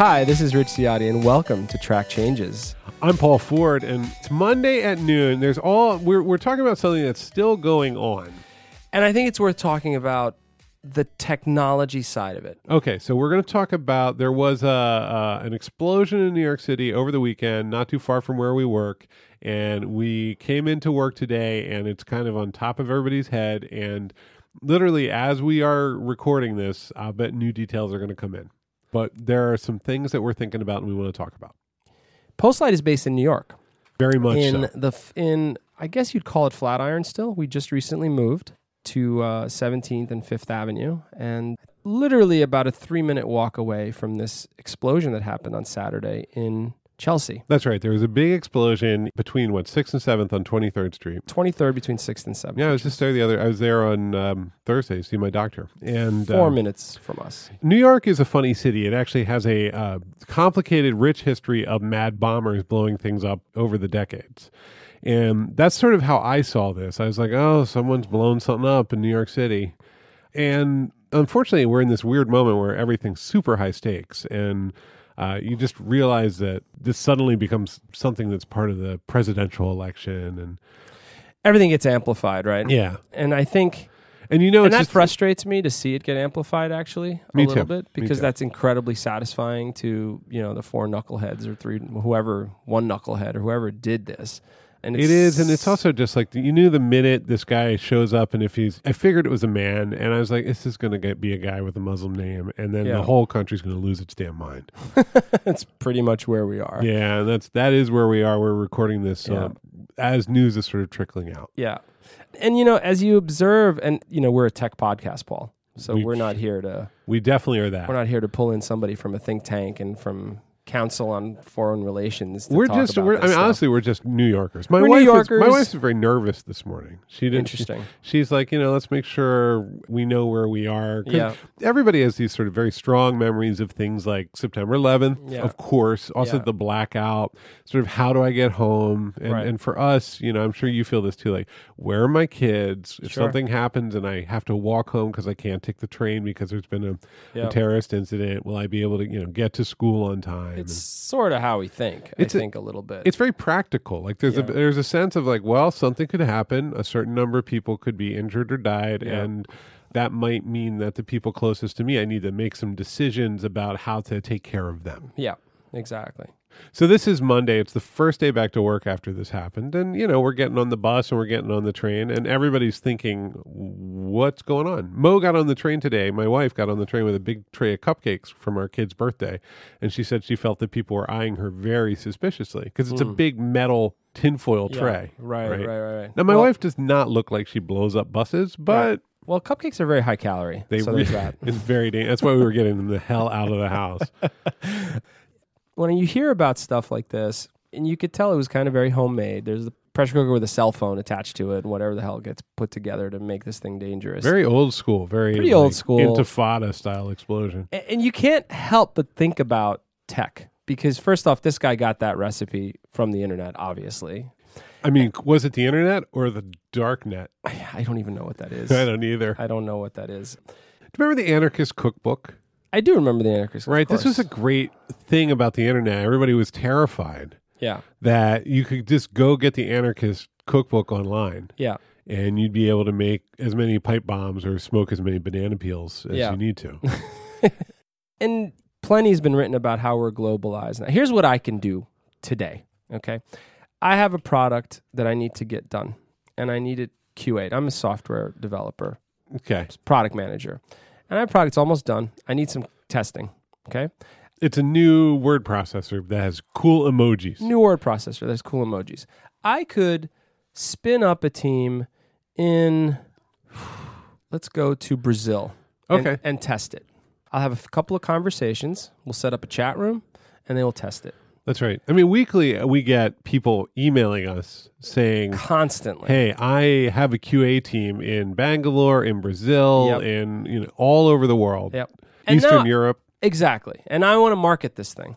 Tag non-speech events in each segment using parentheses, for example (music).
Hi, this is Rich Ziade, and welcome to Track Changes. I'm Paul Ford, and it's Monday at noon. There's all we're we're talking about something that's still going on. And I think it's worth talking about the technology side of it. Okay, so we're going to talk about there was a uh, an explosion in New York City over the weekend, not too far from where we work, and we came into work today, and it's kind of on top of everybody's head, and literally as we are recording this, I bet new details are going to come in. But there are some things that we're thinking about and we want to talk about. Postlight is based in New York. Very much in so. the in I guess you'd call it Flatiron still. We just recently moved to uh, 17th and 5th Avenue and literally about a 3-minute walk away from this explosion that happened on Saturday in Chelsea. That's right. There was a big explosion between what sixth and seventh on Twenty Third Street. 23rd between 6th and 7th. Yeah, I was just there the other. I was there on um, Thursday to see my doctor. And 4 um, minutes from us. New York is a funny city. It actually has a uh, complicated, rich history of mad bombers blowing things up over the decades. And that's sort of how I saw this. I was like, oh, someone's blown something up in New York City. And unfortunately, we're in this weird moment where everything's super high stakes. And uh, you just realize that this suddenly becomes something that's part of the presidential election. And Everything gets amplified, right? yeah. And I think And you know, and that just, frustrates me to see it get amplified actually a Me little too. bit because that's incredibly satisfying to you know the four knuckleheads or three whoever one knucklehead or whoever did this and It is, and it's also just like you knew the minute this guy shows up, and if he's, I figured it was a man, and I was like, this is going to be a guy with a Muslim name, and then Yeah. the whole country's going to lose its damn mind. (laughs) that's pretty much where we are Yeah, and that's that is where we are. We're recording this Yeah. um, as news is sort of trickling out. yeah and you know as you observe and you know we're a tech podcast paul so we, are not here to We definitely are that. we're not here to pull in somebody from a think tank and from council on foreign relations to We're talk just, about we're, I mean, stuff. honestly, we're just New Yorkers. My We're wife, Yorkers. Is, my wife's very nervous this morning. She didn't. she- interesting (laughs) she's like, you know, let's make sure we know where we are. Yeah. Everybody has these sort of very strong memories of things like September 11th, Yeah. of course. Also Yeah. the blackout. Sort of how do I get home? And, Right. and for us, you know, I'm sure you feel this too. Like, where are my kids? If Sure. something happens and I have to walk home because I can't take the train because there's been a, Yeah. a terrorist incident, will I be able to, you know, get to school on time? It's sort of how we think It's i a- think a little bit it's very practical. Like there's Yeah. a there's a sense of like, well, something could happen. A certain number of people could be injured or died, Yeah. and that might mean that the people closest to me, I need to make some decisions about how to take care of them. Yeah, exactly. So this is Monday. It's the first day back to work after this happened, and you know we're getting on the bus and we're getting on the train, and everybody's thinking, what's going on? Mo got on the train today. My wife got on the train with a big tray of cupcakes from our kid's birthday, and she said she felt that people were eyeing her very suspiciously because it's a big metal tinfoil Hmm. Yeah, tray. Right, right, right, right. Now my Well- wife does not look like she blows up buses, but Right. Well, cupcakes are very high calorie. they so re- that. (laughs) it's very dangerous. That's why we were getting them the hell out of the house. (laughs) When you hear about stuff like this, and you could tell it was kind of very homemade. There's a pressure cooker with a cell phone attached to it, and whatever the hell gets put together to make this thing dangerous. Very old school, very Pretty old school. intifada style explosion. A- and you can't help but think about tech because first off, this guy got that recipe from the internet. Obviously, I mean, was it the internet or the dark net? (sighs) I don't even know what that is. (laughs) I don't either. I don't know what that is. Do you remember the anarchist cookbook? I do remember the anarchist. of Right. This was a great thing about the internet. Everybody was terrified yeah, that you could just go get the anarchist cookbook online yeah. and you'd be able to make as many pipe bombs or smoke as many banana peels as Yeah. you need to. (laughs) and plenty has been written about how we're globalized. Now, here's what I can do today. Okay. I have a product that I need to get done and I need it QA'd. I'm a software developer, Okay. product manager, and have product's almost done. I need some testing. Okay. It's a new word processor that has cool emojis. New word processor. There's cool emojis. I could spin up a team in, (sighs) let's go to Brazil. and- Okay. and test it. I'll have a couple of conversations. We'll set up a chat room and they will test it That's right. I mean, weekly uh, we get people emailing us saying, constantly. "Hey, I have a QA team in Bangalore, in Brazil, Yep. in you know all over the world, Yep. Eastern now- Europe." Exactly. And I want to market this thing.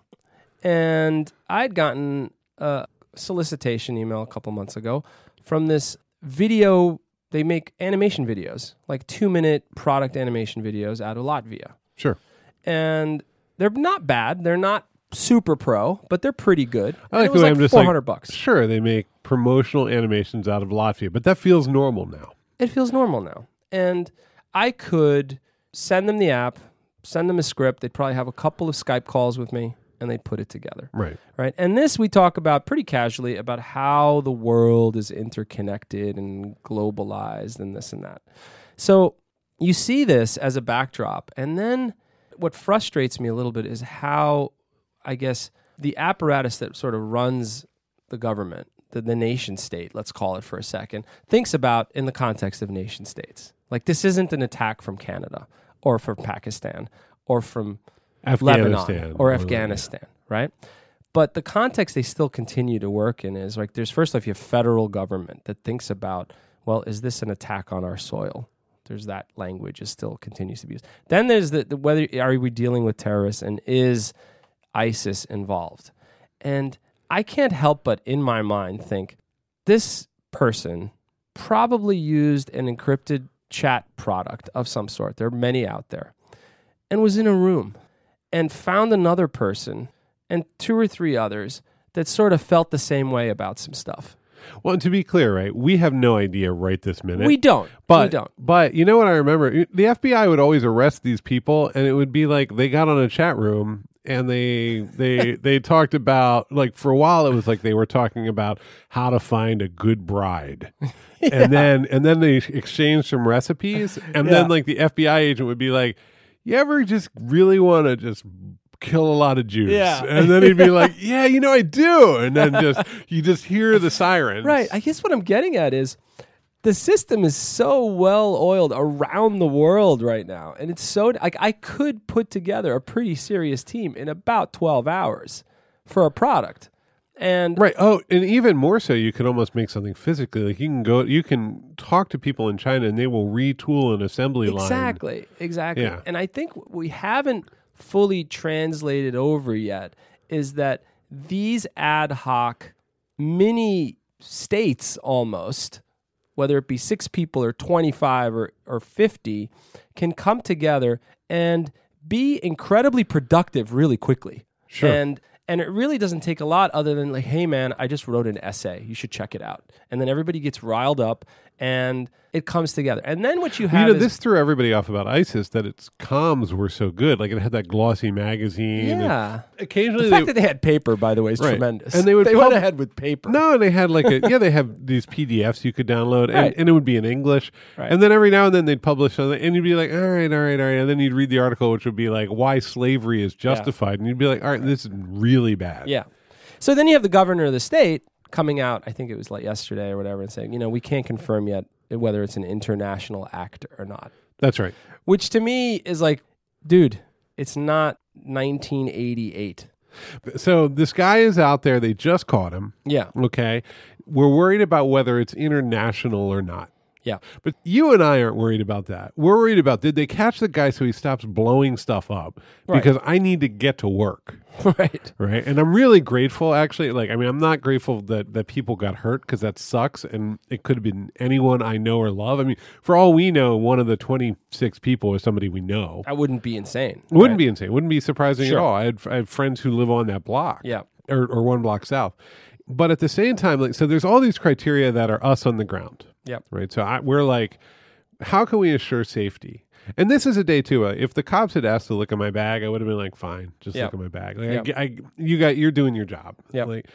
And I'd gotten a solicitation email a couple months ago from this video. They make animation videos, like two minute product animation videos out of Latvia. Sure. And They're not bad. They're not super pro, but they're pretty good. I And like it was the way like I'm just 400 like, bucks. Sure, they make promotional animations out of Latvia, but that feels normal now. It feels normal now. And I could send them the app, send them a script. They'd probably have a couple of Skype calls with me and they'd put it together. Right. Right. And this we talk about pretty casually about how the world is interconnected and globalized and this and that. So you see this as a backdrop. And then what frustrates me a little bit is how, I guess, the apparatus that sort of runs the government, the, the nation state, let's call it for a second, thinks about in the context of nation states. Like this isn't an attack from Canada or from Pakistan or from Lebanon or or- Afghanistan, right? But the context they still continue to work in is like there's first off you have federal government that thinks about well is this an attack on our soil? There's that language is still continues to be used. Then there's the, the whether are we dealing with terrorists and is ISIS involved? And I can't help but in my mind think this person probably used an encrypted chat product of some sort. There are many out there. And was in a room and found another person and two or three others that sort of felt the same way about some stuff. Well, to be clear, right, we have no idea right this minute. We don't. But we don't. but you know what I remember? The FBI would always arrest these people, and it would be like they got on a chat room and they they (laughs) they talked about like for a while it was like they were talking about how to find a good bride, (laughs) and then and then they exchanged some recipes, and Yeah. then like the FBI agent would be like, "You ever just really want to just." Kill a lot of Jews, Yeah. and then he'd be like, (laughs) "Yeah, you know I do," and then just you just hear the sirens, Right. I guess what I'm getting at is the system is so well oiled around the world right now. And it's so like I could put together a pretty serious team in about 12 hours for a product. And Right. Oh, and even more so, you can almost make something physically. Like you can go, you can talk to people in China, and they will retool an assembly line. Exactly, exactly. Yeah. And I think what we haven't fully translated over yet is that these ad hoc mini states almost, whether it be six people or 25 or, or 50, can come together and be incredibly productive really quickly. Sure. And and it really doesn't take a lot other than like, hey man, I just wrote an essay. You should check it out. And then everybody gets riled up and it comes together. And then what you have You know, is this threw everybody off about ISIS that its comms were so good. Like it had that glossy magazine. Yeah. occasionally, The they, fact that they had paper, by the way, is Right. tremendous. And they would went pub- ahead with paper. no, and they had like a (laughs) yeah, they have these PDFs you could download, and, Right. and it would be in English. Right. And then every now and then they'd publish something, and you'd be like, all right, all right, all right. And then you'd read the article, which would be like, why slavery is justified, and you'd be like, all right, this is really bad. Yeah. So then you have the governor of the state coming out, I think it was like yesterday or whatever, and saying, you know, we can't confirm yet whether it's an international act or not. That's right. Which to me is like, dude, it's not 1988. So this guy is out there. They just caught him. Yeah. Okay. We're worried about whether it's international or not. Yeah. But you and I aren't worried about that. We're worried about did they catch the guy so he stops blowing stuff up? Right. Because I need to get to work. (laughs) right. Right. And I'm really grateful, actually. Like, I mean, I'm not grateful that, that people got hurt because that sucks. And it could have been anyone I know or love. I mean, for all we know, one of the 26 people is somebody we know. That wouldn't be insane. Wouldn't right? be insane. Wouldn't be surprising Sure. at all. I had, I had friends who live on that block Yeah. or, or one block south. But at the same time, like, so there's all these criteria that are us on the ground. Yep. Right. So I, we're like, how can we assure safety? And this is a day too. Uh, if the cops had asked to look at my bag, I would have been like, fine, just Yep. look at my bag. Like, Yep. I, I- you got, you're doing your job. Yep. Like,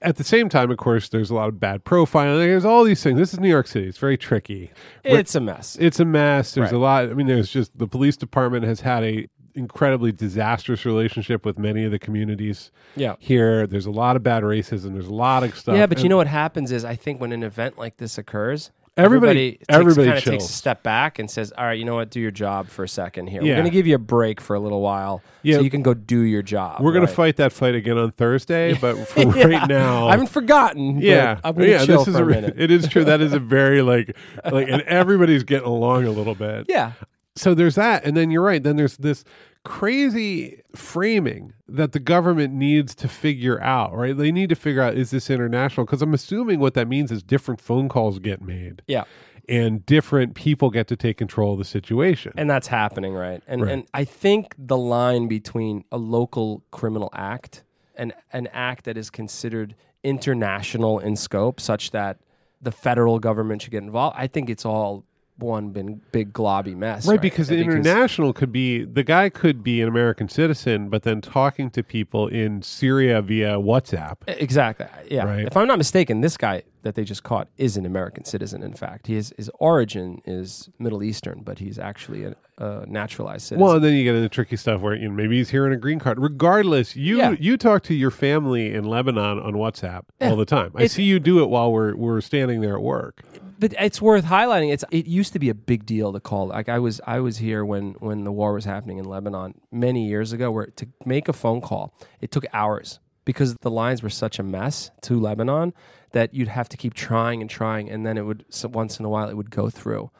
at the same time, of course, there's a lot of bad profiling. There's all these things. This is New York City. It's very tricky. We're- It's a mess. it's a mess. There's Right. a lot. I mean, there's just the police department has had a incredibly disastrous relationship with many of the communities yeah. here. There's a lot of bad racism. There's a lot of stuff. Yeah, but you know what happens is I think when an event like this occurs, Everybody- takes, everybody kind of takes a step back and says, "All right, you know what? Do your job for a second here. Yeah. We're going to give you a break for a little while, Yeah. so you can go do your job. we're going to fight that fight again on Thursday, (laughs) but for Yeah. right now, I haven't forgotten. but yeah, I'm going to yeah. chill This is for a a, minute. (laughs) it is true. That is a very like like, and (laughs) everybody's getting along a little bit. yeah, so there's that and then you're right then there's this crazy framing that the government needs to figure out right they need to figure out is this international because i'm assuming what that means is different phone calls get made yeah, and different people get to take control of the situation. And that's happening, right? And Right. and I think the line between a local criminal act and an act that is considered international in scope, such that the federal government should get involved, I think it's all one big, big globby mess. Right, because the Because- international could be the guy could be an American citizen, but then talking to people in Syria via WhatsApp. Exactly. Yeah. Right. If I'm not mistaken, this guy that they just caught is an American citizen. In fact, his his origin is Middle Eastern, but he's actually a, a naturalized citizen. Well, and then you get into tricky stuff where you know maybe he's here on a green card. Regardless, you Yeah. you talk to your family in Lebanon on WhatsApp Yeah. all the time. I It's- see you do it while we're we're standing there at work. but it's worth highlighting. It's it used to be a big deal to call. Like I was I was here when when the war was happening in Lebanon many years ago. Where to make a phone call, it took hours because the lines were such a mess to Lebanon that you'd have to keep trying and trying, and then it would so once in a while it would go through.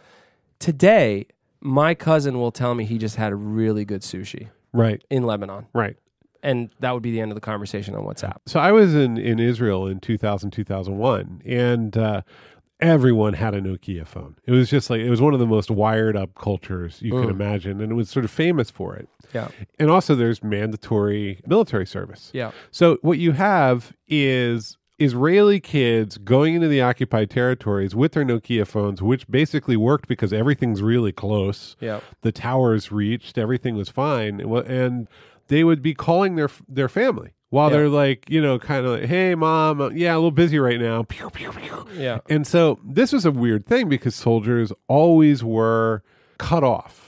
Today, my cousin will tell me he just had a really good sushi Right, in Lebanon, right. and that would be the end of the conversation on WhatsApp. So I was in, in Israel in 2000, 2001, and uh, everyone had a Nokia phone. It was just like, it was one of the most wired up cultures you could Mm. imagine, and it was sort of famous for it. Yeah, And also, there's mandatory military service. yeah, So what you have is Israeli kids going into the occupied territories with their Nokia phones, which basically worked because everything's really close. yeah. The towers reached, everything was fine, and they would be calling their their family while Yeah. they're like, you know, kind of like, "Hey, mom, uh, yeah, a little busy right now." Pew, pew, pew. Yeah. And so this was a weird thing because soldiers always were cut off.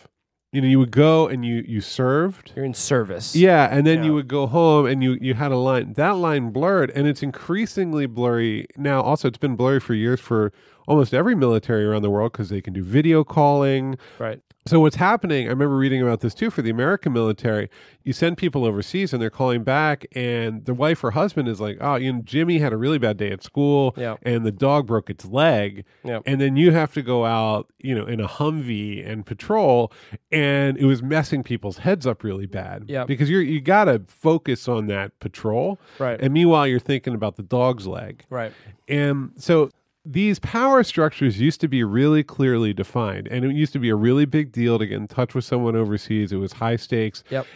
You know, you would go and you you served, You're in service. yeah, and then Yeah. you would go home and you you had a line. That line blurred, and it's increasingly blurry now. Also, it's been blurry for years for almost every military around the world because they can do video calling. Right. So what's happening? I remember reading about this too for the American military. You send people overseas and they're calling back, and the wife or husband is like, "Oh, you know, Jimmy had a really bad day at school, Yeah. and the dog broke its leg." Yeah. and then you have to go out, you know, in a Humvee and patrol, and it was messing people's heads up really bad. Yep. because you're you got to focus on that patrol, Right. and meanwhile you're thinking about the dog's leg, Right. and so these power structures used to be really clearly defined, and it used to be a really big deal to get in touch with someone overseas. It was high stakes. Yep.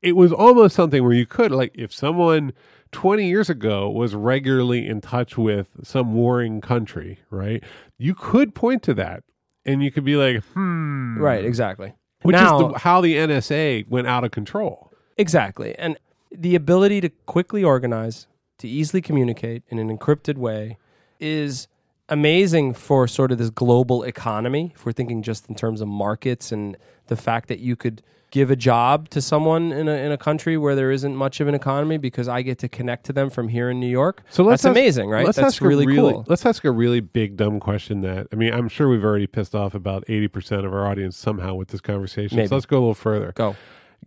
It was almost something where you could, like, if someone 20 years ago was regularly in touch with some warring country, right? You could point to that and you could be like, hmm. Right. Exactly. Which now, is the, how the NSA went out of control. Exactly. And the ability to quickly organize, to easily communicate in an encrypted way is amazing for sort of this global economy. If we're thinking just in terms of markets and the fact that you could give a job to someone in a, in a country where there isn't much of an economy because I get to connect to them from here in New York. So let's That's ask- amazing, right? Let's That's ask really, a really cool. Let's ask a really big dumb question that I mean, I'm sure we've already pissed off about 80% of our audience somehow with this conversation. Maybe. So let's go a little further. Go.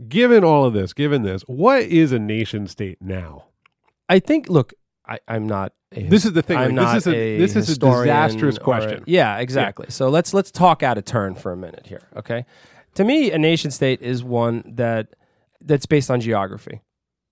Given all of this, given this, what is a nation state now? I think, look, I, I'm not a This is the thing. I'm like, not this is a, this is a disastrous or a- question. yeah, exactly. So let's let's talk out of turn for a minute here. Okay, to me, a nation state is one that that's based on geography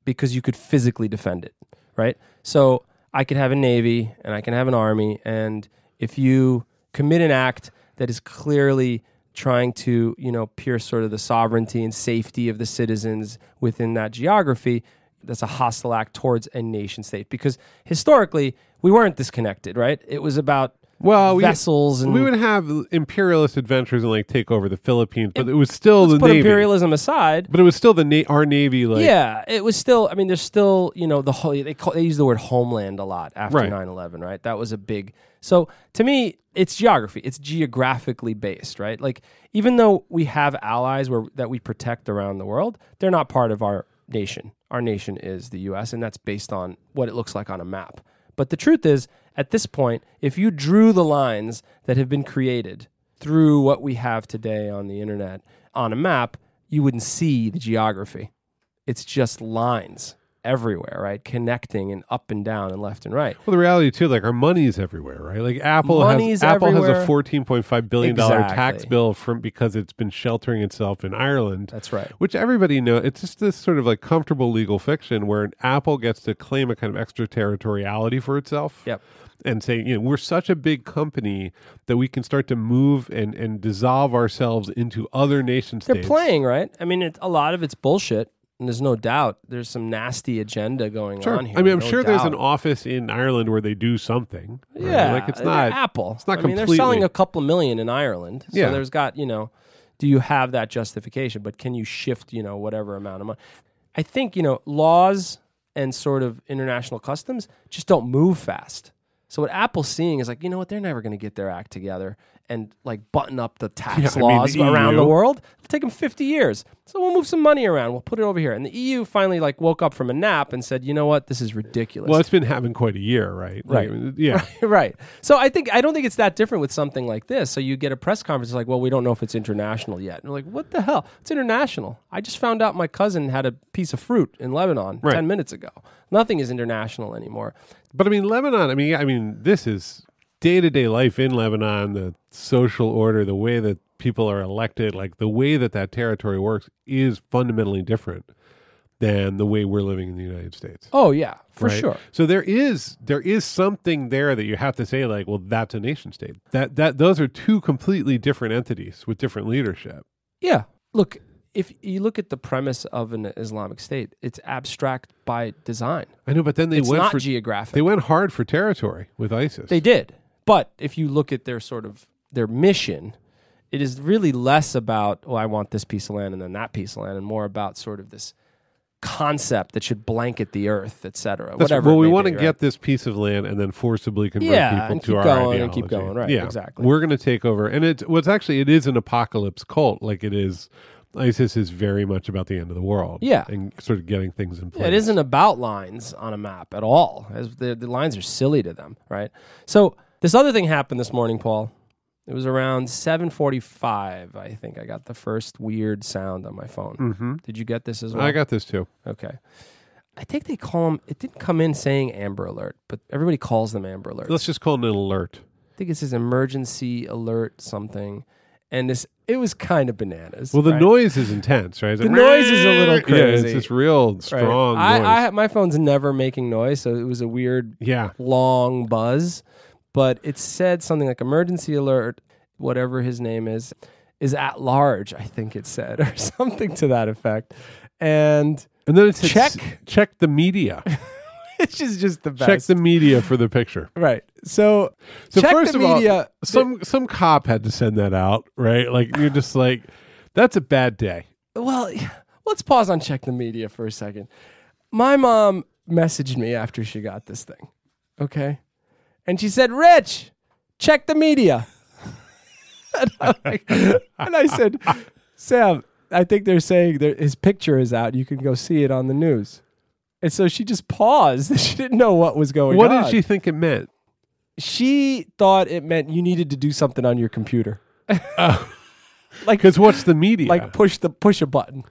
because you could physically defend it, right? So I could have a navy and I can have an army, and if you commit an act that is clearly trying to you know pierce sort of the sovereignty and safety of the citizens within that geography that's a hostile act towards a nation state because historically we weren't disconnected right it was about Well, we, vessels and we would have imperialist adventures and like take over the Philippines, but it, was still the put navy. imperialism aside But it was still the na- our navy. Like yeah, it was still. I mean, there's still you know the whole they call, they use the word homeland a lot after Right. 9/11, right? That was a big. So to me, it's geography. It's geographically based, right? Like even though we have allies where that we protect around the world, they're not part of our nation. Our nation is the U.S., and that's based on what it looks like on a map. But the truth is, at this point, if you drew the lines that have been created through what we have today on the internet on a map, you wouldn't see the geography. It's just lines. Everywhere, right? Connecting and up and down and left and right. Well, the reality too, like our money is everywhere, right? Like Apple Money's has Apple has a fourteen point five billion dollar tax bill from because it's been sheltering itself in Ireland. That's right. Which everybody knows. it's just this sort of like comfortable legal fiction where Apple gets to claim a kind of extraterritoriality for itself. Yep. And say, you know, we're such a big company that we can start to move and, and dissolve ourselves into other nation They're playing, right? I mean, it, a lot of it's bullshit, and there's no doubt there's some nasty agenda going Sure. on here. I mean, I'm no sure there's an office in Ireland where they do something. right? Yeah, Like it's uh, they're not Apple. it's not I mean, they're selling a couple million in Ireland. So Yeah. there's got you know, do you have that justification? But can you shift you know whatever amount of money? I think you know laws and sort of international customs just don't move fast. So what Apple's seeing is like, you know what, they're never going to get their act together and like button up the tax Yeah, I mean, laws the around the world. It'll take them 50 years. So we'll move some money around. We'll put it over here. And the EU finally like woke up from a nap and said, you know what, this is ridiculous. Well, it's been happening quite a year, right? Right. Like, yeah. (laughs) right. So I think I don't think it's that different with something like this. So you get a press conference it's like, well, we don't know if it's international yet. And like, what the hell? It's international. I just found out my cousin had a piece of fruit in Lebanon Right. ten minutes ago. Nothing is international anymore. But I mean, Lebanon. I mean, I mean, this is day to day life in Lebanon. The social order, the way that people are elected, like the way that that territory works, is fundamentally different than the way we're living in the United States. Oh yeah, for right? sure. So there is there is something there that you have to say like, well, that's a nation state. That that those are two completely different entities with different leadership. Yeah. Look, if you look at the premise of an Islamic State, it's abstract by design. I know, but then they it's went not for geographic. they went hard for territory with ISIS. They did. But if you look at their sort of their mission, it is really less about, oh, I want this piece of land and then that piece of land, and more about sort of this concept that should blanket the earth, et cetera. That's- whatever. well, we want to right? get this piece of land and then forcibly convert Yeah, people and to keep our going and keep going, right, Yeah, exactly. We're going to take over, and it's what's actually it is an apocalypse cult. Like it is, ISIS is very much about the end of the world. Yeah. and sort of getting things in place. It isn't about lines on a map at all. As the, the lines are silly to them, right? So this other thing happened this morning, Paul. It was around 7:45, I think. I got the first weird sound on my phone. Mm-hmm. Did you get this as well? I got this too. Okay. I think they call them. It didn't come in saying Amber Alert, but everybody calls them Amber Alerts. Let's just call it an alert. I think it says emergency alert something, and this it was kind of bananas. Well, the right? noise is intense, right? It's The like, noise is a little Yeah, crazy. it's this real Right. strong noise. I, I my phone's never making noise, so it was a weird yeah, long buzz, but it said something like emergency alert, whatever his name is, is at large, I think it said, (laughs) or something to that effect. And and then it says Check. check the media. (laughs) which is just the best. check the media for the picture. right. So, So check first the of media. all, some some cop had to send that out, right? Like you're just like, that's a bad day. well, let's pause on check the media for a second. My mom messaged me after she got this thing. Okay. And she said, Rich, check the media. (laughs) and, like- and I said, Sam, I think they're saying his picture is out. You can go see it on the news. And so she just paused. (laughs) She didn't know what was going What on. What did she think it meant? She thought it meant you needed to do something on your computer. (laughs) like Because what's the media? like push the push a button.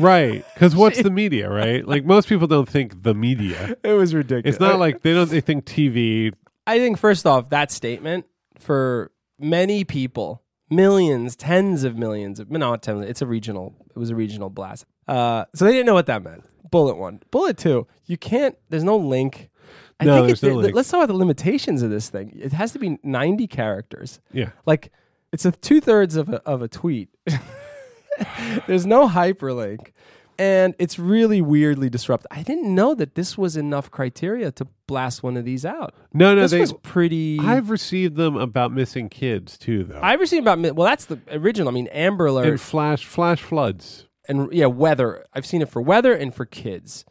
right? Because what's the media? Right? Like most people don't think the media. It was ridiculous. It's not like they don't. They think TV. I think first off, that statement for many people, millions, tens of millions of not tens. It's a regional. It was a regional blast. Uh, so they didn't know what that meant. Bullet one, bullet two. You can't. There's no link. I No, think there's it- no link. Let's talk about the limitations of this thing. It has to be 90 characters. Yeah. Like it's a two thirds of a, of a tweet. (laughs) There's no hyperlink. And it's really weirdly disruptive. I didn't know that this was enough criteria to blast one of these out. No, no. this they. was pretty. I've received them about missing kids too, though. I've seen about well, that's the original. I mean, Amber Alert and flash flash floods. and yeah, weather. I've seen it for weather and for kids.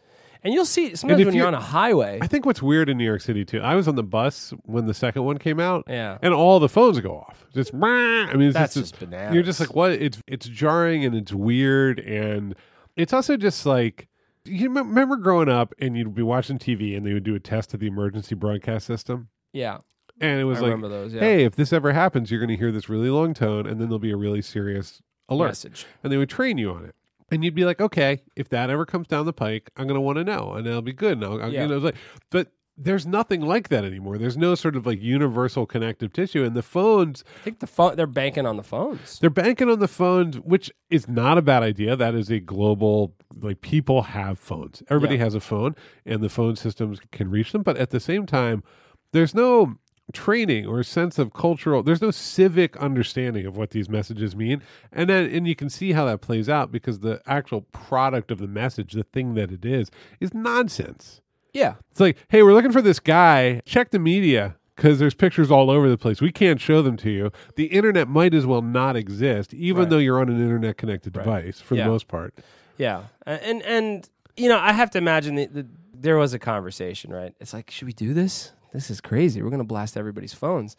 And you'll see sometimes when you're you're- on a highway. I think what's weird in New York City too. I was on the bus when the second one came out. Yeah. and all the phones go off. Just I mean, it's That's just, just bananas. You're just like, what? It's it's jarring and it's weird, and it's also just like you remember growing up and you'd be watching TV and they would do a test of the emergency broadcast system, yeah, and it was I like, those. Yeah. hey, if this ever happens, you're going to hear this really long tone, and then there'll be a really serious alert, message. and they would train you on it. And you'd be like, okay, if that ever comes down the pike, I'm going to want to know, and it'll be good. And I'll, I'll- Yeah. you know, like, but there's nothing like that anymore. There's no sort of like universal connective tissue, and the phones I think the phone they're banking on the phones. they're banking on the phones, which is not a bad idea. That is a global like people have phones. Everybody Yeah. has a phone, and the phone systems can reach them. But at the same time, there's no training or sense of cultural. There's no civic understanding of what these messages mean, and then and you can see how that plays out because the actual product of the message, the thing that it is, is nonsense. Yeah. It's like, hey, we're looking for this guy. Check the media because there's pictures all over the place. We can't show them to you. The internet might as well not exist, even Right. though you're on an internet connected device for Yeah. the most part. Yeah, A- and and you know, I have to imagine that that there was a conversation, right? It's like, should we do this? This is crazy. We're gonna blast everybody's phones,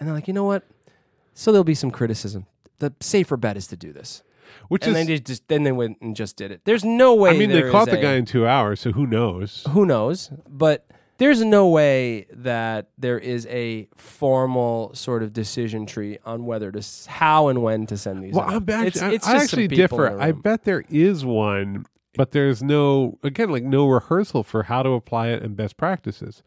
and they're like, you know what? So there'll be some criticism. The safer bet is to do this, Which and is, then they just then they went and just did it. There's no way. I mean, they caught the a- guy in two hours, so who knows? Who knows? But there's no way that there is a formal sort of decision tree on whether to how and when to send these. Well, out. I'm actually, It's- it's I just actually differ. I bet there is one, but there's no, again, like no rehearsal for how to apply it and best practices.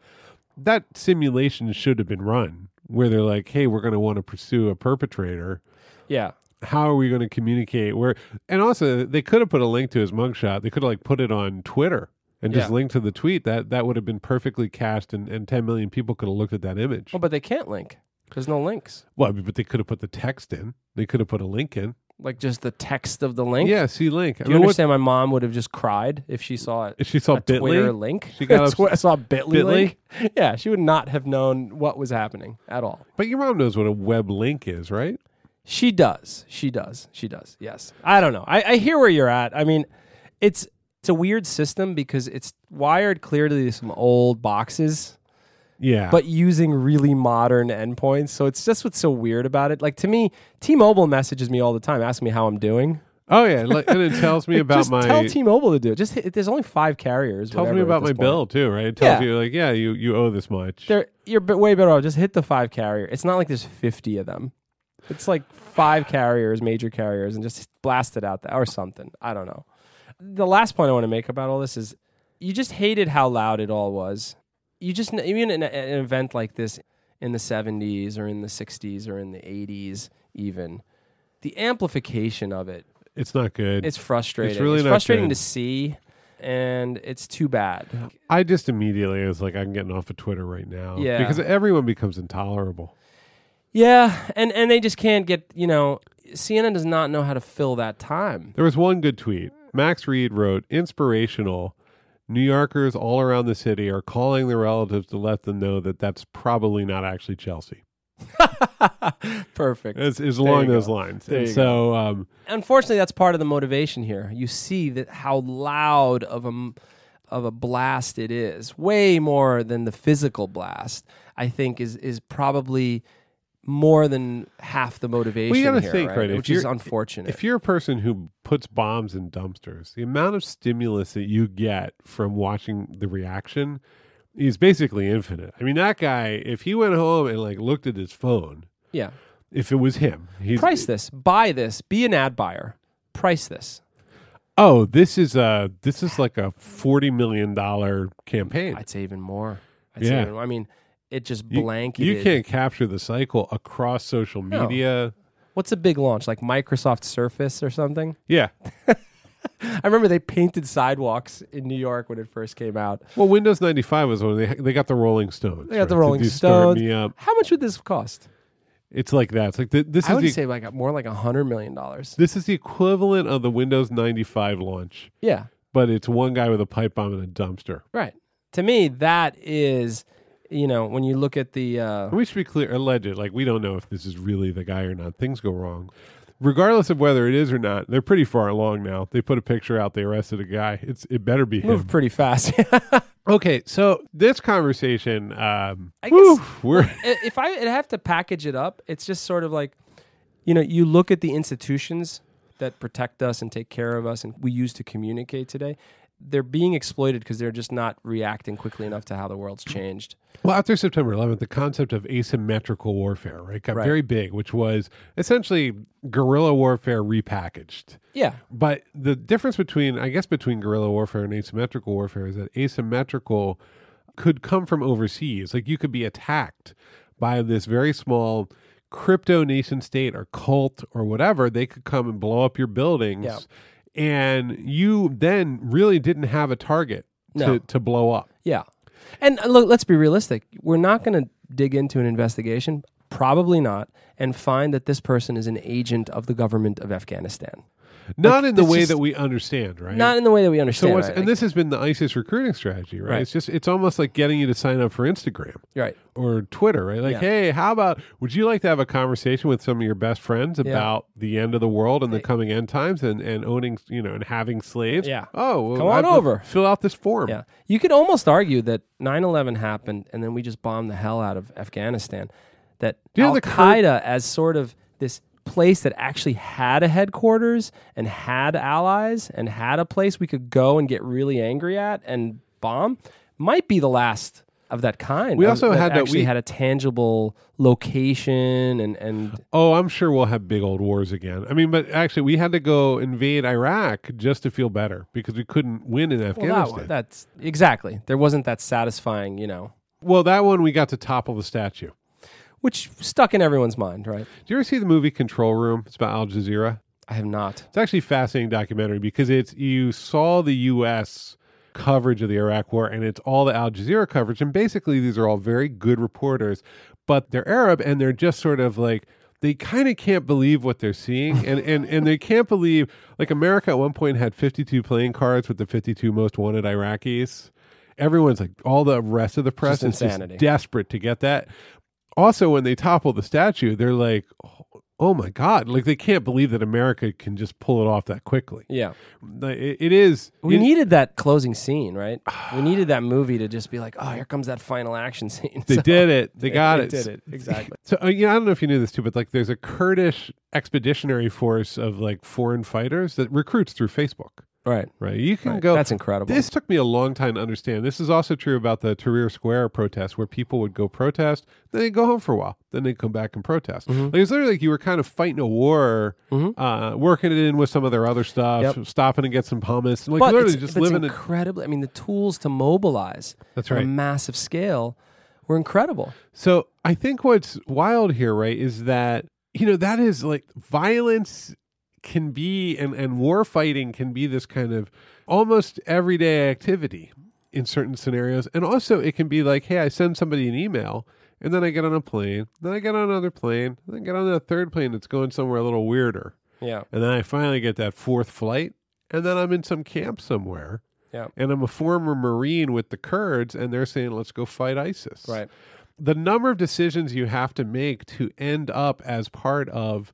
That simulation should have been run where they're like, hey, we're going to want to pursue a perpetrator. yeah. How are we going to communicate where and also they could have put a link to his mugshot they could have like put it on twitter and just Yeah. linked to the tweet that that would have been perfectly cast and, and 10 million people could have looked at that image Well, but they can't link. There's no links. well but they could have put the text in they could have put a link in like just the text of the link. yeah see link Do you mean, what- understand? My mom would have just cried if she saw it. if she saw a Twitter link. She got (laughs) a- Twi- saw a Bitly, Bitly? link. (laughs) Yeah, she would not have known what was happening at all. but your mom knows what a web link is right She does. She does. She does. Yes. I don't know. I, I hear where you're at. I mean, it's it's a weird system because it's wired clearly to some old boxes, yeah but using really modern endpoints. So it's just what's so weird about it. Like to me, T-Mobile messages me all the time, asking me how I'm doing. oh yeah like, and it tells me (laughs) about just my tell T-Mobile to do it. Just hit, there's only five carriers. tells me about my point. bill too right it tells Yeah. you like yeah you you owe this much They're, you're way better off. Just hit the five carrier. It's not like there's 50 of them. It's like five carriers, major carriers, and just blast it out there or something. I don't know. The last point I want to make about all this is you just hated how loud it all was. You just, even in an event like this in the 70s or in the 60s or in the 80s, even, the amplification of it, it's not good it's frustrating. It's really not frustrating good. to see, and it's too bad. I just immediately was like, I'm getting off of Twitter right now. Yeah. Because everyone becomes intolerable. Yeah, and and they just can't get you know CNN does not know how to fill that time. There was one good tweet. Max Read wrote, inspirational. New Yorkers all around the city are calling their relatives to let them know that that's probably not actually Chelsea. (laughs) Perfect. It's, it's along those go. lines. So, um, Unfortunately, that's part of the motivation here. You see that how loud of a of a blast it is, way more than the physical blast. I think is is probably more than half the motivation. gotta here, think, right? right, Which is unfortunate. if you're a person who puts bombs in dumpsters, the amount of stimulus that you get from watching the reaction is basically infinite. I mean, that guy, if he went home and like looked at his phone, yeah, if it was him, he's price this, buy this, be an ad buyer, price this. Oh, this is a this is like a forty million dollar campaign. I'd say even more. I'd Yeah. say even, I mean, it just You- blanketed. You can't capture the cycle across social No. media. What's a big launch like Microsoft Surface or something? Yeah. (laughs) I remember they painted sidewalks in New York when it first came out. Well, Windows ninety five was when they they got the Rolling Stones. They got the right, to Rolling Stones. How much would this cost? It's like that. It's like the, this I is would the say like more like a hundred million dollars. this is the equivalent of the Windows ninety five launch, Yeah, but it's one guy with a pipe bomb in a dumpster. right. To me, that is, you know, when you look at the uh, we should be clear, alleged. Like we don't know if this is really the guy or not. Things go wrong. Regardless of whether it is or not, they're pretty far along now. They put a picture out. They arrested a guy. It's it better be him. pretty fast. (laughs) Okay, so this conversation, um, I whew, guess- we're if I have to package it up, it's just sort of like, you know, you look at the institutions that protect us and take care of us and we use to communicate today. They're being exploited because they're just not reacting quickly enough to how the world's changed. Well, after September 11th, the concept of asymmetrical warfare, right, got Right. very big, which was essentially guerrilla warfare repackaged. Yeah, But the difference between, I guess, between guerrilla warfare and asymmetrical warfare is that asymmetrical could come from overseas. Like you could be attacked by this very small crypto nation state or cult or whatever. They could come and blow up your buildings. Yeah. And you then really didn't have a target to, No. to blow up. yeah. And uh, look, let's be realistic. We're not going to dig into an investigation, probably not, and find that this person is an agent of the government of Afghanistan. Not in the way just- that we understand, right? Not in the way that we So understand. what's, right? and this has been the ISIS recruiting strategy, right? Right. It's just it's almost like getting you to sign up for Instagram right. or Twitter, right? Like, Yeah. hey, how about would you like to have a conversation with some of your best friends about the end of the world and the coming end times and, and owning, you know, and having slaves? Yeah. Oh, well, Come on I'd over. Fill out this form. Yeah. You could almost argue that 9 11 happened and then we just bombed the hell out of Afghanistan. That you know Al Qaeda, as sort of this place that actually had a headquarters and had allies and had a place we could go and get really angry at and bomb, might be the last of that kind. We also had that actually we- had a tangible location and and Oh, I'm sure we'll have big old wars again. I mean, but actually, we had to go invade Iraq just to feel better because we couldn't win in well, Afghanistan. that, that's exactly there wasn't that satisfying, you know, well, that one we got to topple the statue. Which stuck in everyone's mind, right? Do you ever see the movie Control Room? It's about Al Jazeera. I have not. It's actually a fascinating documentary because it's you saw the U.S. coverage of the Iraq War and it's all the Al Jazeera coverage, and basically these are all very good reporters, but they're Arab and they're just sort of like they kind of can't believe what they're seeing, (laughs) and and and they can't believe like America at one point had 52 playing cards with the 52 most wanted Iraqis. Everyone's like all the rest of the press Just is just desperate to get that. Also, when they topple the statue, they're like, "Oh my god!" Like they can't believe that America can just pull it off that quickly. Yeah. It, it is. We it- needed that closing scene, right? (sighs) we needed that movie to just be like, oh, here comes that final action scene. They (laughs) So- did it. They got they it. did it. Exactly. (laughs) So uh, yeah, I don't know if you knew this too, but like, there's a Kurdish expeditionary force of like foreign fighters that recruits through Facebook. Right. Right? You can right. go. That's incredible. This took me a long time to understand. This is also true about the Tahrir Square protests, where people would go protest, then they'd go home for a while, then they'd come back and protest. Mm-hmm. Like, it's literally like you were kind of fighting a war, uh, working it in with some of their other stuff, Yep. stopping to get some hummus, like but literally just it's living. it. incredibly. I mean, the tools to mobilize That's on right. a massive scale were incredible. So I think what's wild here, right, is that you know that is like violence can be and and war fighting can be this kind of almost everyday activity in certain scenarios, and also it can be like, hey, I send somebody an email. And then I get on a plane. Then I get on another plane. Then I get on a third plane that's going somewhere a little weirder. Yeah. And then I finally get that fourth flight. And then I'm in some camp somewhere. Yeah. And I'm a former Marine with the Kurds. And they're saying, let's go fight ISIS Right. the number of decisions you have to make to end up as part of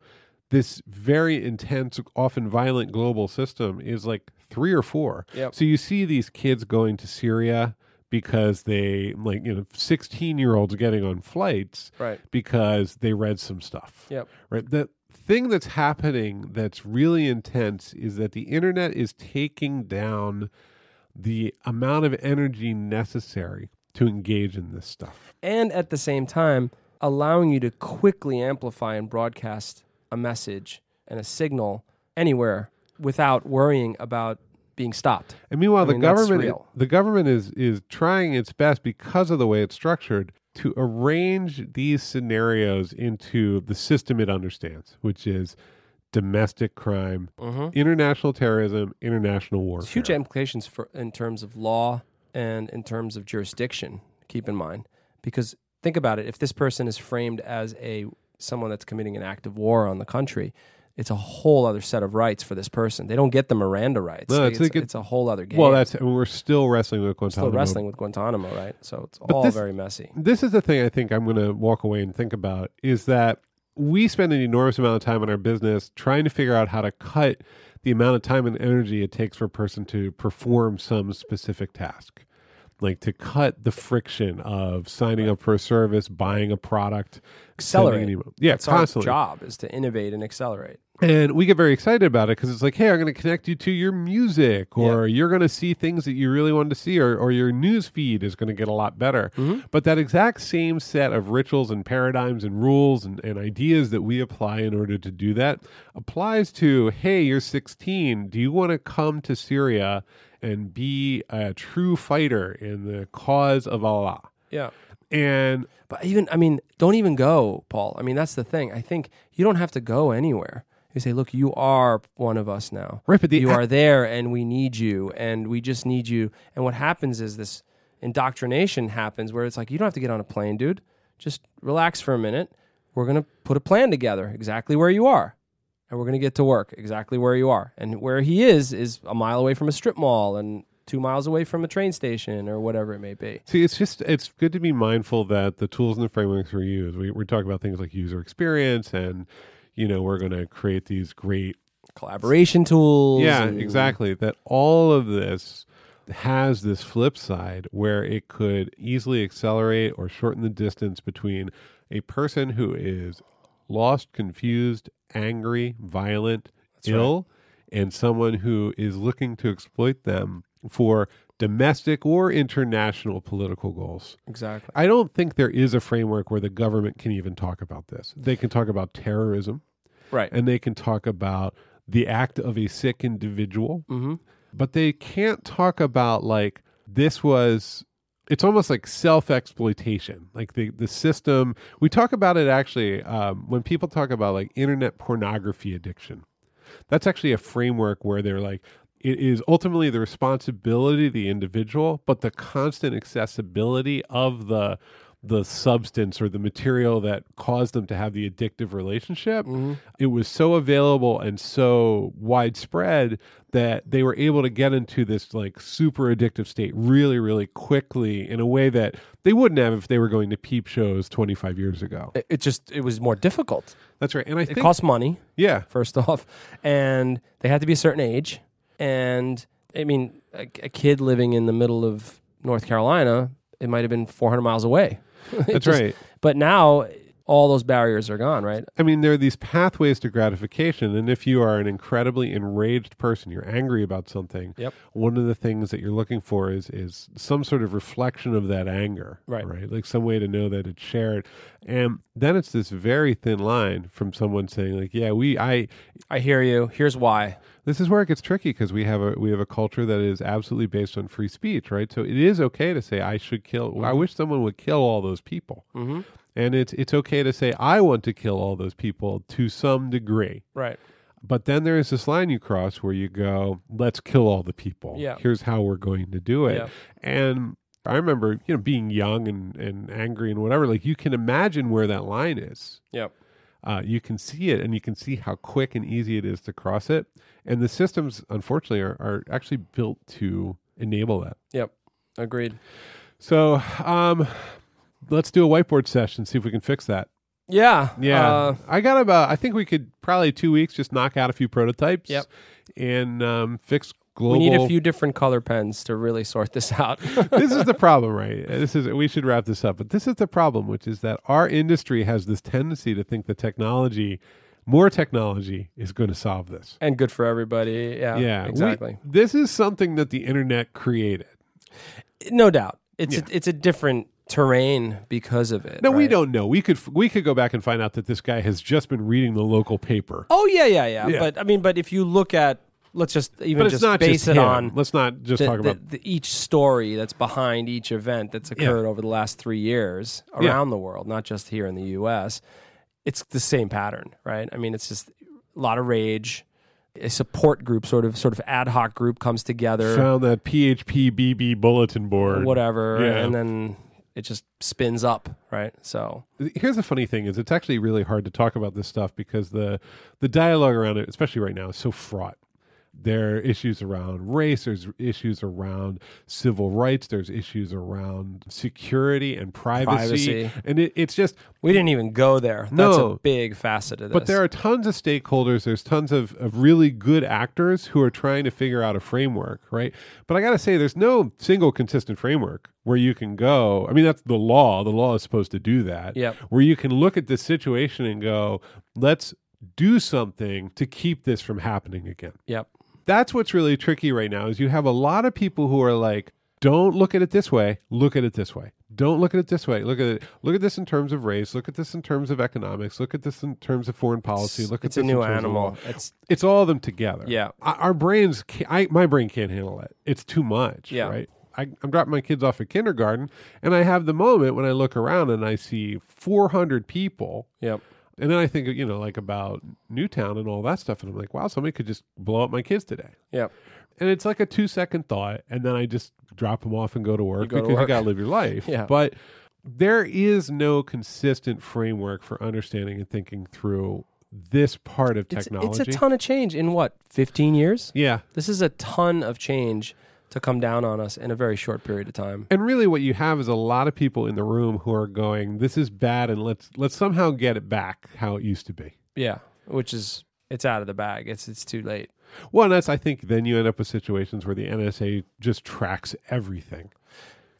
this very intense, often violent global system is like three or four. Yep. So you see these kids going to Syria because they like you know 16 year olds getting on flights Right. because they read some stuff Yep. right the thing that's happening that's really intense is that the internet is taking down the amount of energy necessary to engage in this stuff And at the same time, allowing you to quickly amplify and broadcast a message and a signal anywhere without worrying about being stopped. And meanwhile, I the mean, that's government the government is is trying its best because of the way it's structured to arrange these scenarios into the system it understands, which is domestic crime, mm-hmm. international terrorism, international war. Huge implications for in terms of law and in terms of jurisdiction. Keep in mind, because think about it: if this person is framed as a someone that's committing an act of war on the country, it's a whole other set of rights for this person. They don't get the Miranda rights. No, it's it's, it's a whole other game. Well, that's we're still wrestling with Guantanamo. still wrestling with Guantanamo, right? So it's But all this- very messy. This is the thing I think I'm going to walk away and think about is that we spend an enormous amount of time in our business trying to figure out how to cut the amount of time and energy it takes for a person to perform some specific task. Like to cut the friction of signing up for a service, buying a product, Accelerate. Yeah, That's constantly. our job is to innovate and accelerate. And we get very excited about it because it's like, hey, I'm going to connect you to your music, or you're going to see things that you really wanted to see, or, or your news feed is going to get a lot better. Mm-hmm. But that exact same set of rituals and paradigms and rules and, and ideas that we apply in order to do that applies to, hey, you're 16. Do you want to come to Syria and be a true fighter in the cause of Allah? Yeah. And But even, I mean, don't even go, Paul. I mean, that's the thing. I think you don't have to go anywhere. You say, look, you are one of us now. Right, but the you are there and we need you and we just need you. And what happens is this indoctrination happens where it's like, you don't have to get on a plane, dude. Just relax for a minute. We're going to put a plan together exactly where you are. And we're going to get to work exactly where you are. And where he is, is a mile away from a strip mall and two miles away from a train station or whatever it may be. See, it's just it's good to be mindful that the tools and the frameworks we use. We, we're talking about things like user experience, and you know we're going to create these great. Collaboration tools. Yeah, and- exactly. That all of this has this flip side where it could easily accelerate or shorten the distance between a person who is lost, confused, angry, violent, ill, and someone who is looking to exploit them for domestic or international political goals. Exactly. I don't think there is a framework where the government can even talk about this. They can talk about terrorism Right. and they can talk about the act of a sick individual, mm-hmm. but they can't talk about like this was it's almost like self exploitation like the the system. We talk about it actually um, when people talk about like internet pornography addiction that's actually a framework where they're like it is ultimately the responsibility of the individual but the constant accessibility of the the substance or the material that caused them to have the addictive relationship mm-hmm. it was so available and so widespread that they were able to get into this like super addictive state really really quickly in a way that they wouldn't have if they were going to peep shows 25 years ago It, it just it was more difficult. that's right and i It think costs money. yeah first (laughs) off, and they had to be a certain age. And I mean, a, a kid living in the middle of North Carolina, it might have been 400 miles away. (laughs) That's just- right. But now all those barriers are gone, right? I mean, there are these pathways to gratification, and if you are an incredibly enraged person, you're angry about something. Yep. One of the things that you're looking for is is some sort of reflection of that anger, Right. Right, like some way to know that it's shared. And then it's this very thin line from someone saying, like, "Yeah, we, I." I hear you. Here's why. This is where it gets tricky because we have a we have a culture that is absolutely based on free speech, right? So it is okay to say, "I should kill." I wish someone would kill all those people. Mm-hmm. And it's it's okay to say I want to kill all those people to some degree. Right. But then there is this line you cross where you go, let's kill all the people. Yeah. Here's how we're going to do it. Yeah. And I remember, you know, being young and, and angry and whatever, like you can imagine where that line is. Yep. Uh, you can see it and you can see how quick and easy it is to cross it. And the systems, unfortunately, are, are actually built to enable that. Yep. Agreed. So um, let's do a whiteboard session, see if we can fix that. Yeah. Yeah, Uh, I got about. I think we could probably two weeks just knock out a few prototypes. Yep. and um, fix global. we need a few different color pens to really sort this out. (laughs) this is the (laughs) problem, right? This is. We should wrap this up, but this is the problem, which is that our industry has this tendency to think the technology, more technology, is going to solve this. and good for everybody. Yeah. yeah, we- Exactly. this is something that the internet created. no doubt. It's Yeah. a, it's a different terrain because of it. No, we don't know. We could we could go back and find out that this guy has just been reading the local paper. Oh yeah, yeah, yeah, Yeah. But I mean, but if you look at, let's just even But it's just not base just it on Let's not just the, talk the- about. the- each story that's behind each event that's occurred over the last three years Yeah. around the world, not just here in the U.S. It's the same pattern, right? I mean, it's just a lot of rage. A support group, sort of, sort of ad hoc group, comes together, Found that PHP BB bulletin board. whatever, Yeah. and then it just spins up, right? So here's the funny thing is it's actually really hard to talk about this stuff because the the dialogue around it especially right now is so fraught there are issues around race there's issues around civil rights there's issues around security and privacy, Privacy. and it, it's just we didn't even go there. That's No. a big facet of this. but there are tons of stakeholders there's tons of, of really good actors who are trying to figure out a framework right but i gotta say there's no single consistent framework where you can go i mean that's the law the law is supposed to do that Yep. where you can look at this situation and go let's do something to keep this from happening again. Yep. That's what's really tricky right now is you have a lot of people who are like, don't look at it this way, look at it this way. Don't look at it this way. Look at it. Look at this in terms of race. Look at this in terms of economics. Look at this in terms of foreign policy. Look it's at a new in terms animal. It's It's all of them together. Yeah. Our brains. Can't, I my brain can't handle it. It's too much. Yeah. Right. I, I'm dropping my kids off at kindergarten, and I have the moment when I look around and I see 400 people yep. And then I think, you know, like about Newtown and all that stuff. And I'm like, wow, somebody could just blow up my kids today. Yep. And it's like a two second thought. And then I just drop them off and go to work go to because you got to live your (laughs) life. Yeah. But there is no consistent framework for understanding and thinking through this part of It's, technology. it's a ton of change in what, 15 years? yeah. This is a ton of change to come down on us in a very short period of time. And really what you have is a lot of people in the room who are going, this is bad and let's let's somehow get it back how it used to be. Yeah. Which is, it's out of the bag. It's, it's too late. Well, and that's I think then you end up with situations where the NSA just tracks everything.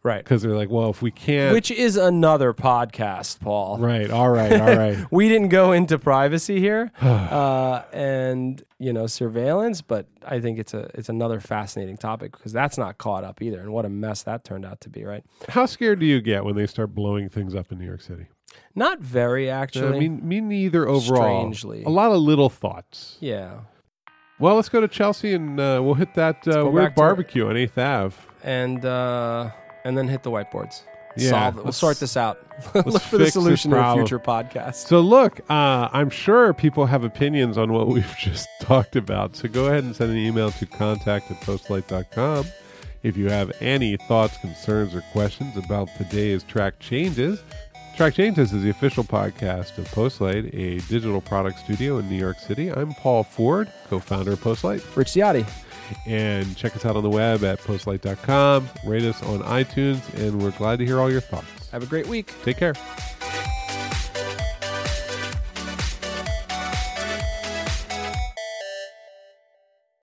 Right. because they're like, well, if we can't, Which is another podcast, Paul. right, all right, all right, (laughs) We didn't go into privacy here, (sighs) uh, and you know surveillance, but I think it's a it's another fascinating topic because that's not caught up either, and what a mess that turned out to be. Right? how scared do you get when they start blowing things up in New York City? Not very actually. I mean, me neither. Overall, Strangely. a lot of little thoughts. yeah, Well, let's go to Chelsea and uh, we'll hit that uh, weird barbecue on Eighth Ave. and uh, and then hit the whiteboards. Yeah, Solve it. We'll sort this out. (laughs) Look for the fix this solution in a problem. future podcast. So, look, uh, I'm sure people have opinions on what we've (laughs) just talked about. So, go ahead and send an email to contact at postlight.com. If you have any thoughts, concerns, or questions about today's track changes, Track Changes is the official podcast of Postlight, a digital product studio in New York City. I'm Paul Ford, co founder of Postlight. Rich Ziade. And check us out on the web at postlight.com. Rate us on iTunes, and we're glad to hear all your thoughts. Have a great week. Take care.